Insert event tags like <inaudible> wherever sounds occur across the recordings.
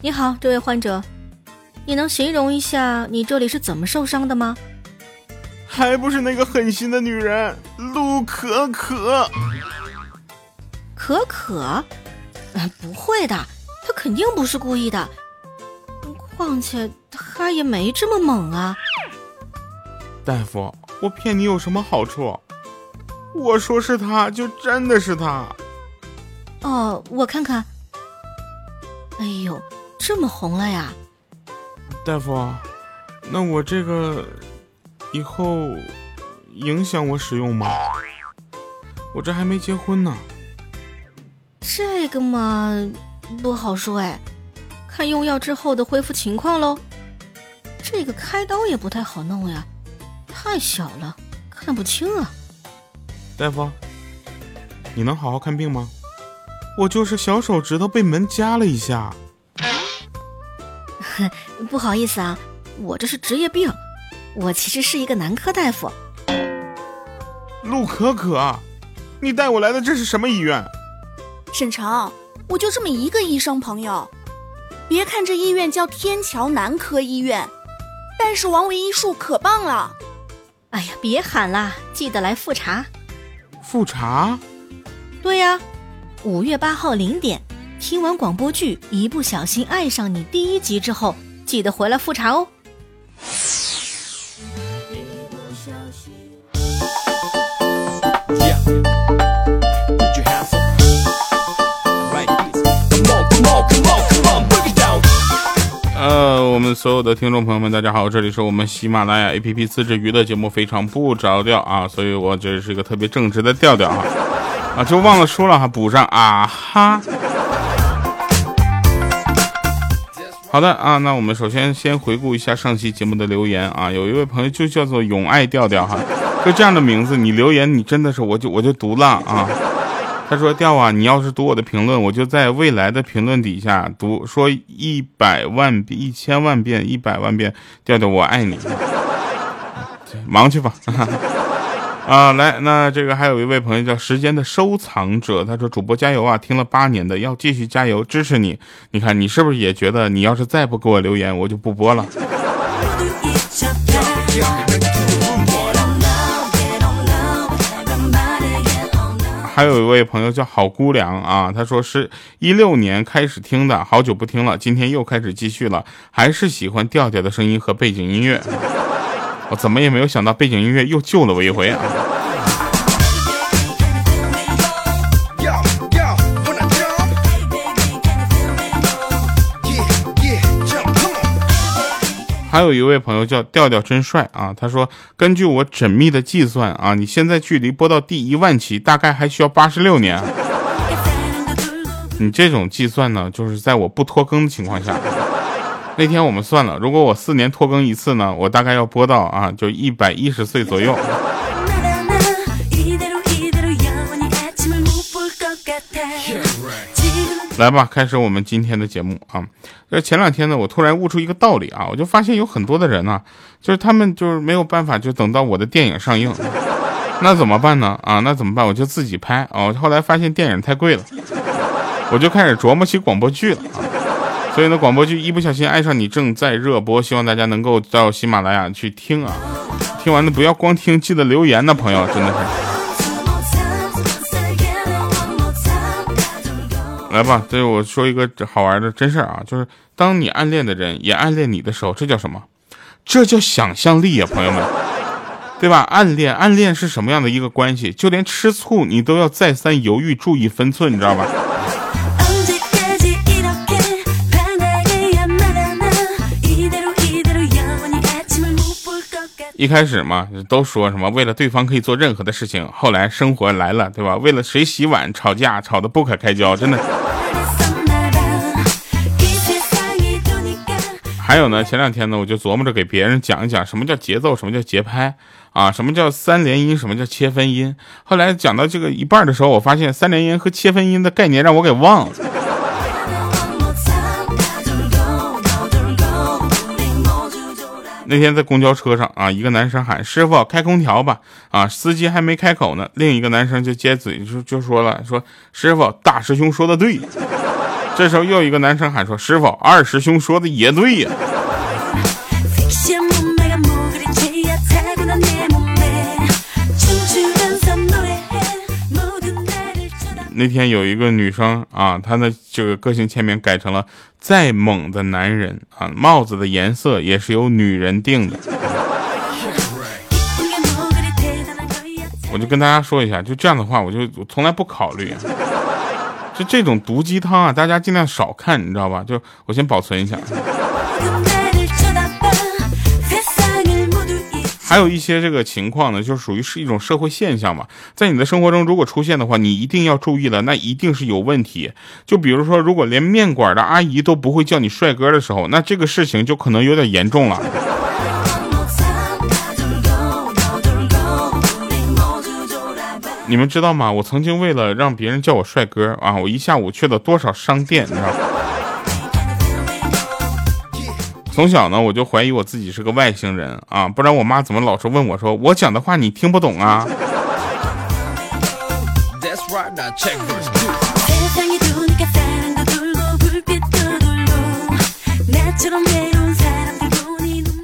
你好，这位患者，你能形容一下你这里是怎么受伤的吗？还不是那个狠心的女人陆可可。可可？啊，不会的，她肯定不是故意的。况且她也没这么猛啊。大夫，我骗你有什么好处？我说是她，就真的是她。哦，我看看。哎呦，这么红了呀！大夫，那我这个以后影响我使用吗？我这还没结婚呢。这个嘛，不好说哎，看用药之后的恢复情况喽。这个开刀也不太好弄呀，太小了，看不清啊。大夫，你能好好看病吗？我就是小手指头被门夹了一下。不好意思啊，我这是职业病，我其实是一个男科大夫。陆可可，你带我来的这是什么医院？沈城，我就这么一个医生朋友。别看这医院叫天桥男科医院，但是王维医术可棒了。哎呀，别喊啦，记得来复查。复查？对呀，五月八号零点，听完广播剧《一不小心爱上你》第一集之后，记得回来复查哦。呃，我们所有的听众朋友们，大家好，这里是我们喜马拉雅 APP 自制娱乐节目《非常不着调》啊，所以我这是一个特别正直的调调啊，啊，就忘了说了哈，补上啊哈。好的啊，那我们首先先回顾一下上期节目的留言啊，有一位朋友就叫做永爱调调哈，就这样的名字，你留言你真的是我就我就读了啊。他说：“调啊，你要是读我的评论，我就在未来的评论底下读，说一百万遍、一千万遍、一百万遍，调调我爱你。忙去吧。啊，来，那这个还有一位朋友叫时间的收藏者，他说主播加油啊，听了八年的，要继续加油，支持你。你看你是不是也觉得，你要是再不给我留言，我就不播了。”还有一位朋友叫好姑娘啊，他说是一六年开始听的，好久不听了，今天又开始继续了，还是喜欢调调的声音和背景音乐。我怎么也没有想到背景音乐又救了我一回啊！还有一位朋友叫调调真帅啊，他说根据我缜密的计算啊，你现在距离播到第一万期大概还需要八十六年。你这种计算呢，就是在我不拖更的情况下。那天我们算了，如果我四年拖更一次呢，我大概要播到啊，就一百一十岁左右。来吧，开始我们今天的节目啊！这前两天呢，我突然悟出一个道理啊，我就发现有很多的人呢，就是他们就是没有办法，就等到我的电影上映，那怎么办呢？啊，那怎么办？我就自己拍啊！后来发现电影太贵了，我就开始琢磨起广播剧了啊！所以呢，广播剧一不小心爱上你正在热播，希望大家能够到喜马拉雅去听啊！听完了不要光听，记得留言呢，朋友，真的是。来吧，这我说一个好玩的真事儿啊，就是当你暗恋的人也暗恋你的时候，这叫什么？这叫想象力啊，朋友们，对吧？暗恋，暗恋是什么样的一个关系？就连吃醋你都要再三犹豫，注意分寸，你知道吧？一开始嘛，都说什么为了对方可以做任何的事情，后来生活来了，对吧？为了谁洗碗吵架，吵得不可开交，真的。还有呢，前两天呢，我就琢磨着给别人讲一讲什么叫节奏，什么叫节拍啊，什么叫三连音，什么叫切分音。后来讲到这个一半的时候，我发现三连音和切分音的概念让我给忘了。那天在公交车上啊，一个男生喊师傅开空调吧，啊，司机还没开口呢，另一个男生就接嘴就就说了，说师傅大师兄说的对，这时候又一个男生喊说：“师傅，二师兄说的也对呀。”那天有一个女生啊，她的这个个性签名改成了“再猛的男人啊，帽子的颜色也是由女人定的。”我就跟大家说一下，就这样的话，我就我从来不考虑。就这种毒鸡汤啊，大家尽量少看，你知道吧？就我先保存一下。还有一些这个情况呢，就属于是一种社会现象嘛，在你的生活中如果出现的话，你一定要注意了，那一定是有问题。就比如说，如果连面馆的阿姨都不会叫你帅哥的时候，那这个事情就可能有点严重了。你们知道吗？我曾经为了让别人叫我帅哥啊，我一下午去了多少商店，你知道吗？从小呢，我就怀疑我自己是个外星人啊，不然我妈怎么老是问我说我讲的话你听不懂啊？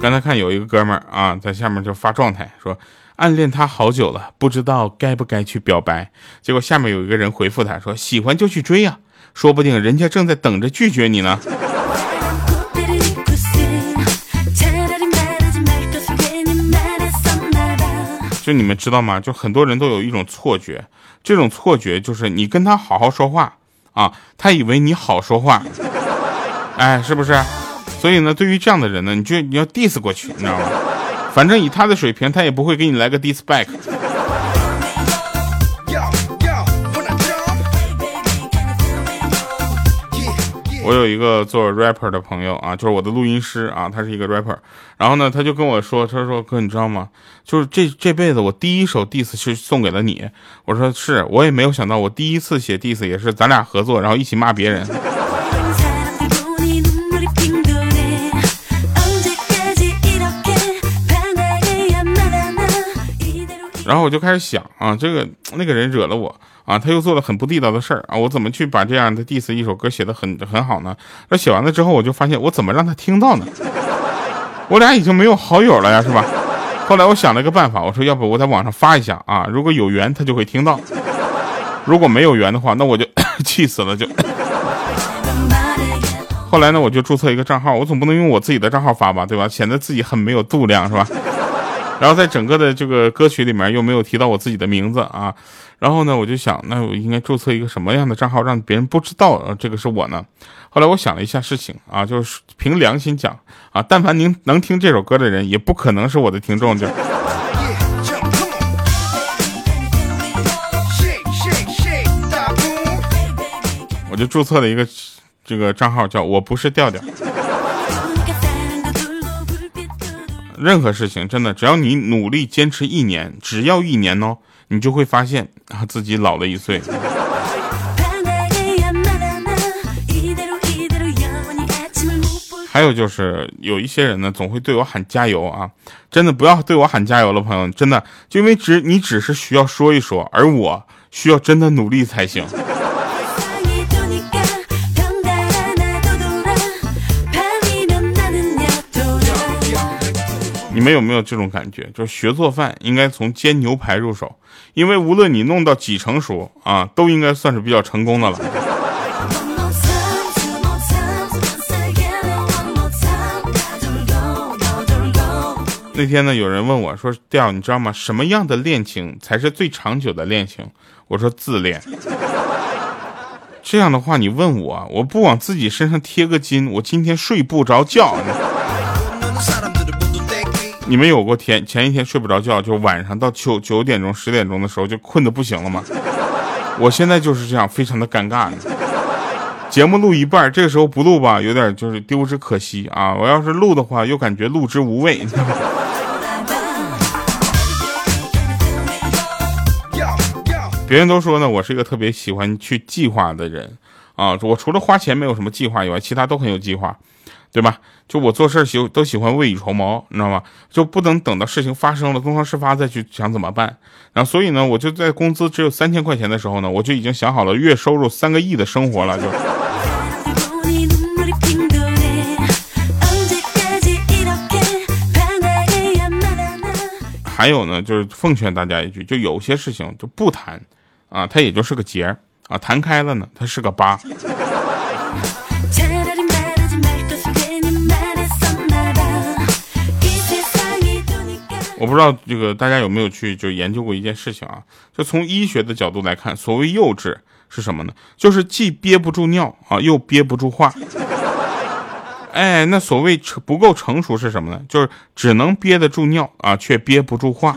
刚才看有一个哥们儿啊，在下面就发状态说暗恋他好久了，不知道该不该去表白。结果下面有一个人回复他说喜欢就去追呀，说不定人家正在等着拒绝你呢。就你们知道吗？就很多人都有一种错觉，这种错觉就是你跟他好好说话啊，他以为你好说话，哎，是不是？所以呢，对于这样的人呢，你就你要 diss 过去，你知道吗？反正以他的水平，他也不会给你来个 diss back。我有一个做 rapper 的朋友啊，就是我的录音师啊，他是一个 rapper。然后呢，他就跟我说，他说哥，你知道吗？就是这这辈子我第一首 diss 是送给了你。我说是，我也没有想到，我第一次写 diss 也是咱俩合作，然后一起骂别人。然后我就开始想啊，这个那个人惹了我。啊，他又做了很不地道的事儿啊！我怎么去把这样的 diss 一首歌写的很很好呢？那写完了之后，我就发现我怎么让他听到呢？我俩已经没有好友了呀，是吧？后来我想了一个办法，我说要不我在网上发一下啊，如果有缘他就会听到，如果没有缘的话，那我就 <coughs> 气死了就。后来呢，我就注册一个账号，我总不能用我自己的账号发吧，对吧？显得自己很没有度量，是吧？然后在整个的这个歌曲里面又没有提到我自己的名字啊。然后呢，我就想，那我应该注册一个什么样的账号，让别人不知道这个是我呢？后来我想了一下事情啊，就是凭良心讲啊，但凡您能听这首歌的人，也不可能是我的听众。就，我就注册了一个这个账号，叫我不是调调。任何事情真的，只要你努力坚持一年，只要一年哦。你就会发现啊，自己老了一岁。<laughs> 还有就是有一些人呢，总会对我喊加油啊！真的不要对我喊加油了，朋友，真的，就因为只你只是需要说一说，而我需要真的努力才行。你们有没有这种感觉？就是学做饭应该从煎牛排入手，因为无论你弄到几成熟啊，都应该算是比较成功的了。那天呢，有人问我说：“调，你知道吗？什么样的恋情才是最长久的恋情？”我说：“自恋。”这样的话，你问我，我不往自己身上贴个金，我今天睡不着觉。你们有过前前一天睡不着觉，就晚上到九九点钟、十点钟的时候就困得不行了吗？我现在就是这样，非常的尴尬。节目录一半，这个时候不录吧，有点就是丢之可惜啊。我要是录的话，又感觉录之无味。别人都说呢，我是一个特别喜欢去计划的人啊。我除了花钱没有什么计划以外，其他都很有计划。对吧？就我做事喜都喜欢未雨绸缪，你知道吗？就不能等到事情发生了，东窗事发再去想怎么办。然后所以呢，我就在工资只有三千块钱的时候呢，我就已经想好了月收入三个亿的生活了，就。还有呢，就是奉劝大家一句，就有些事情就不谈，啊，它也就是个结儿啊，谈开了呢，它是个疤。我不知道这个大家有没有去就研究过一件事情啊？就从医学的角度来看，所谓幼稚是什么呢？就是既憋不住尿啊，又憋不住话。哎，那所谓成不够成熟是什么呢？就是只能憋得住尿啊，却憋不住话。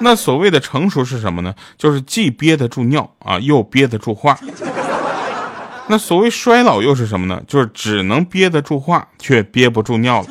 那所谓的成熟是什么呢？就是既憋得住尿啊，又憋得住话。那所谓衰老又是什么呢？就是只能憋得住话，却憋不住尿了。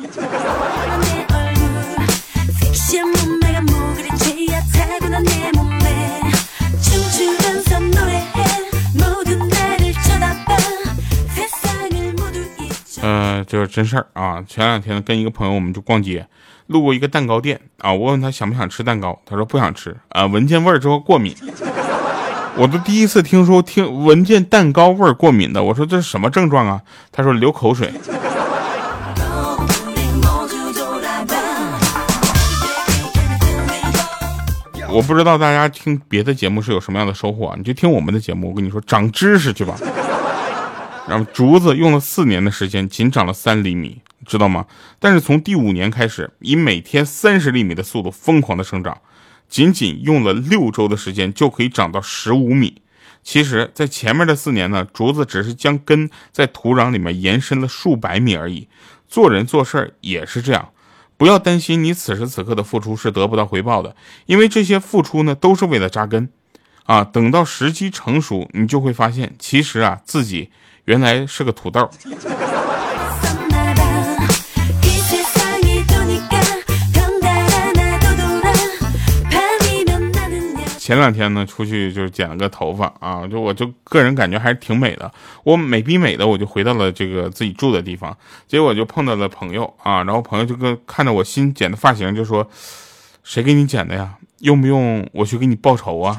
呃，就是真事儿啊！前两天跟一个朋友，我们就逛街，路过一个蛋糕店啊，我问他想不想吃蛋糕，他说不想吃啊，闻见味儿之后过敏。我都第一次听说听闻见蛋糕味儿过敏的，我说这是什么症状啊？他说流口水。我不知道大家听别的节目是有什么样的收获，啊你就听我们的节目，我跟你说长知识去吧。然后竹子用了四年的时间，仅长了三厘米，知道吗？但是从第五年开始，以每天三十厘米的速度疯狂的生长，仅仅用了六周的时间就可以长到十五米。其实，在前面的四年呢，竹子只是将根在土壤里面延伸了数百米而已。做人做事也是这样，不要担心你此时此刻的付出是得不到回报的，因为这些付出呢，都是为了扎根。啊，等到时机成熟，你就会发现，其实啊，自己。原来是个土豆。前两天呢，出去就是剪了个头发啊，就我就个人感觉还是挺美的。我美逼美的，我就回到了这个自己住的地方，结果就碰到了朋友啊，然后朋友就跟看着我新剪的发型，就说：“谁给你剪的呀？用不用我去给你报仇啊？”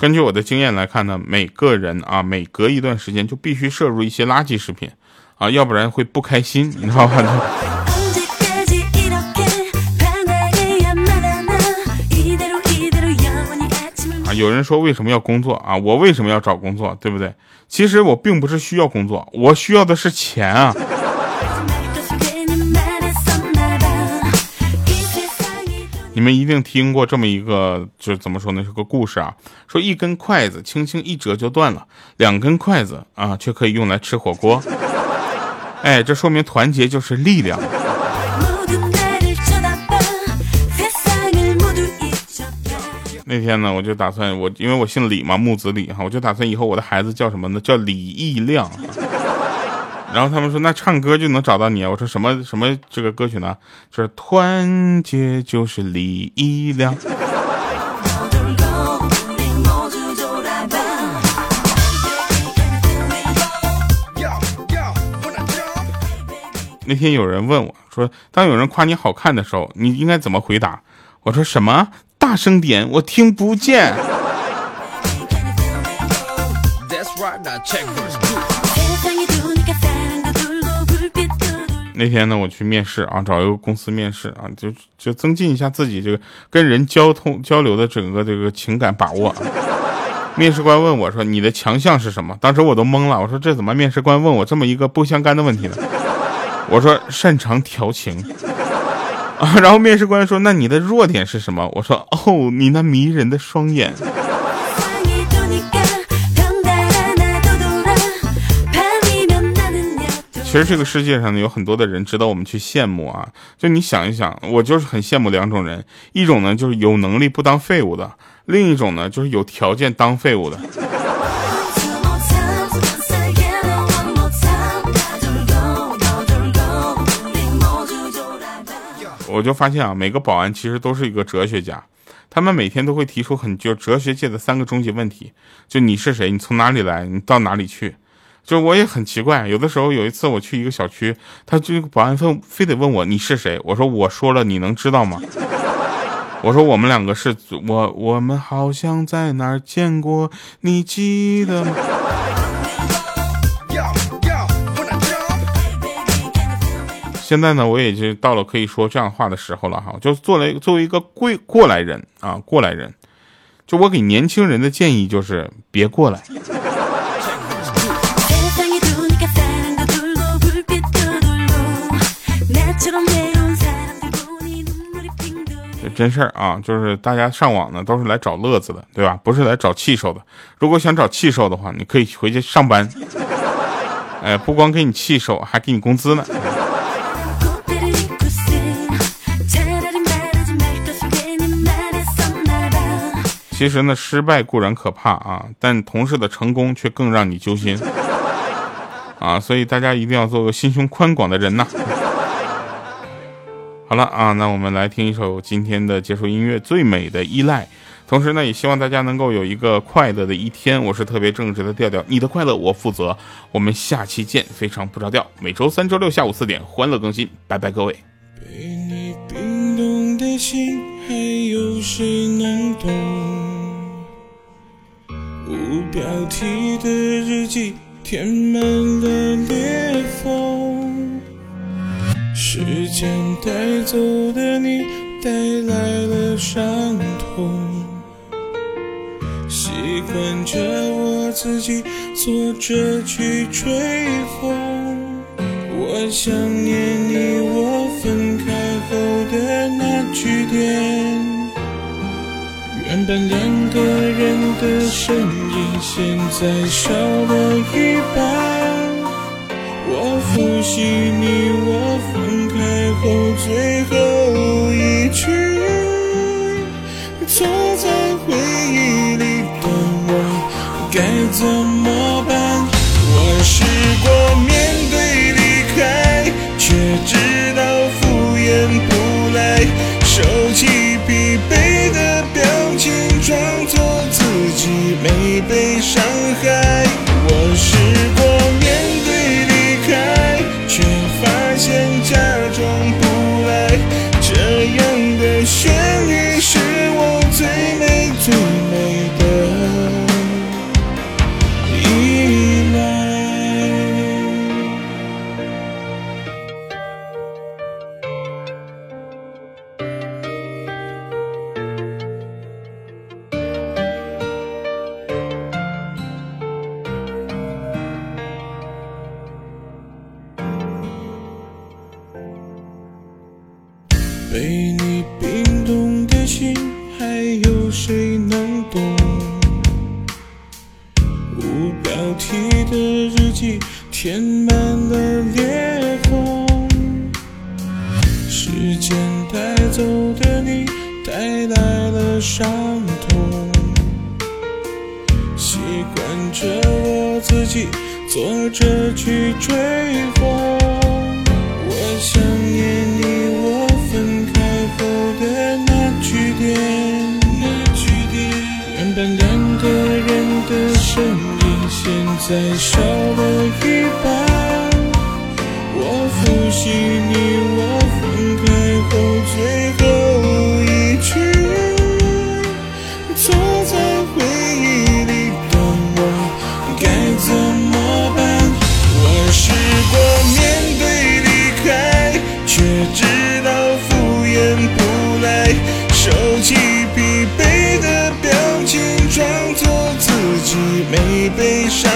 根据我的经验来看呢，每个人啊，每隔一段时间就必须摄入一些垃圾食品，啊，要不然会不开心，你知道吧？<laughs> <laughs> 啊，有人说为什么要工作啊？我为什么要找工作？对不对？其实我并不是需要工作，我需要的是钱啊。你们一定听过这么一个，就是怎么说呢？是个故事啊。说一根筷子轻轻一折就断了，两根筷子啊却可以用来吃火锅。哎，这说明团结就是力量。那天呢，我就打算我，因为我姓李嘛，木子李哈，我就打算以后我的孩子叫什么呢？叫李义亮。然后他们说，那唱歌就能找到你啊？我说什么什么这个歌曲呢？就是团结就是力量。那天有人问我说，当有人夸你好看的时候，你应该怎么回答？我说什么？大声点，我听不见。那天呢，我去面试啊，找一个公司面试啊，就就增进一下自己这个跟人交通交流的整个这个情感把握。<laughs> 面试官问我说：“你的强项是什么？”当时我都懵了，我说：“这怎么面试官问我这么一个不相干的问题呢？” <laughs> 我说：“擅长调情。”啊，然后面试官说：“那你的弱点是什么？”我说：“哦，你那迷人的双眼。”其实这个世界上呢，有很多的人值得我们去羡慕啊！就你想一想，我就是很羡慕两种人，一种呢就是有能力不当废物的，另一种呢就是有条件当废物的。我就发现啊，每个保安其实都是一个哲学家，他们每天都会提出很就哲学界的三个终极问题：就你是谁？你从哪里来？你到哪里去？就我也很奇怪有的时候有一次我去一个小区他这个保安非非得问我你是谁？我说我说了你能知道吗？我说我们两个是我我们好像在哪儿见过你记得吗？现在呢我已经到了可以说这样话的时候了哈就作为作为一个过过来人啊过来人就我给年轻人的建议就是别过来。真事儿啊，就是大家上网呢都是来找乐子的，对吧？不是来找气受的。如果想找气受的话，你可以回去上班。哎，不光给你气受，还给你工资呢。其实呢，失败固然可怕啊，但同事的成功却更让你揪心啊！所以大家一定要做个心胸宽广的人呐。好了啊，那我们来听一首今天的结束音乐《最美的依赖》。同时呢，也希望大家能够有一个快乐的一天。我是特别正直的调调，你的快乐我负责。我们下期见，非常不着调。每周三、周六下午四点欢乐更新，拜拜，各位。被你冰冻的心，还有谁能懂？无标题的日记，填满了裂缝。时间带走的你，带来了伤痛。习惯着我自己坐着去吹风。我想念你，我分开后的那句点。原本两个人的身影，现在少了一半。我复习你我分开后最后一句，坐在回忆里的我该怎么办？我试过面对离开，却知道敷衍不来，收起疲惫的表情，装作自己没被伤害。被你冰冻的心，还有谁能懂？无标题的日记，填满了裂缝。时间带走的你，带来了伤痛。习惯着我自己，坐着去追在少了一半。我复习你我分开后最后一句，坐在回忆里的我该怎么办？我试过面对离开，却知道敷衍不来，收起疲惫的表情。装作自己没被伤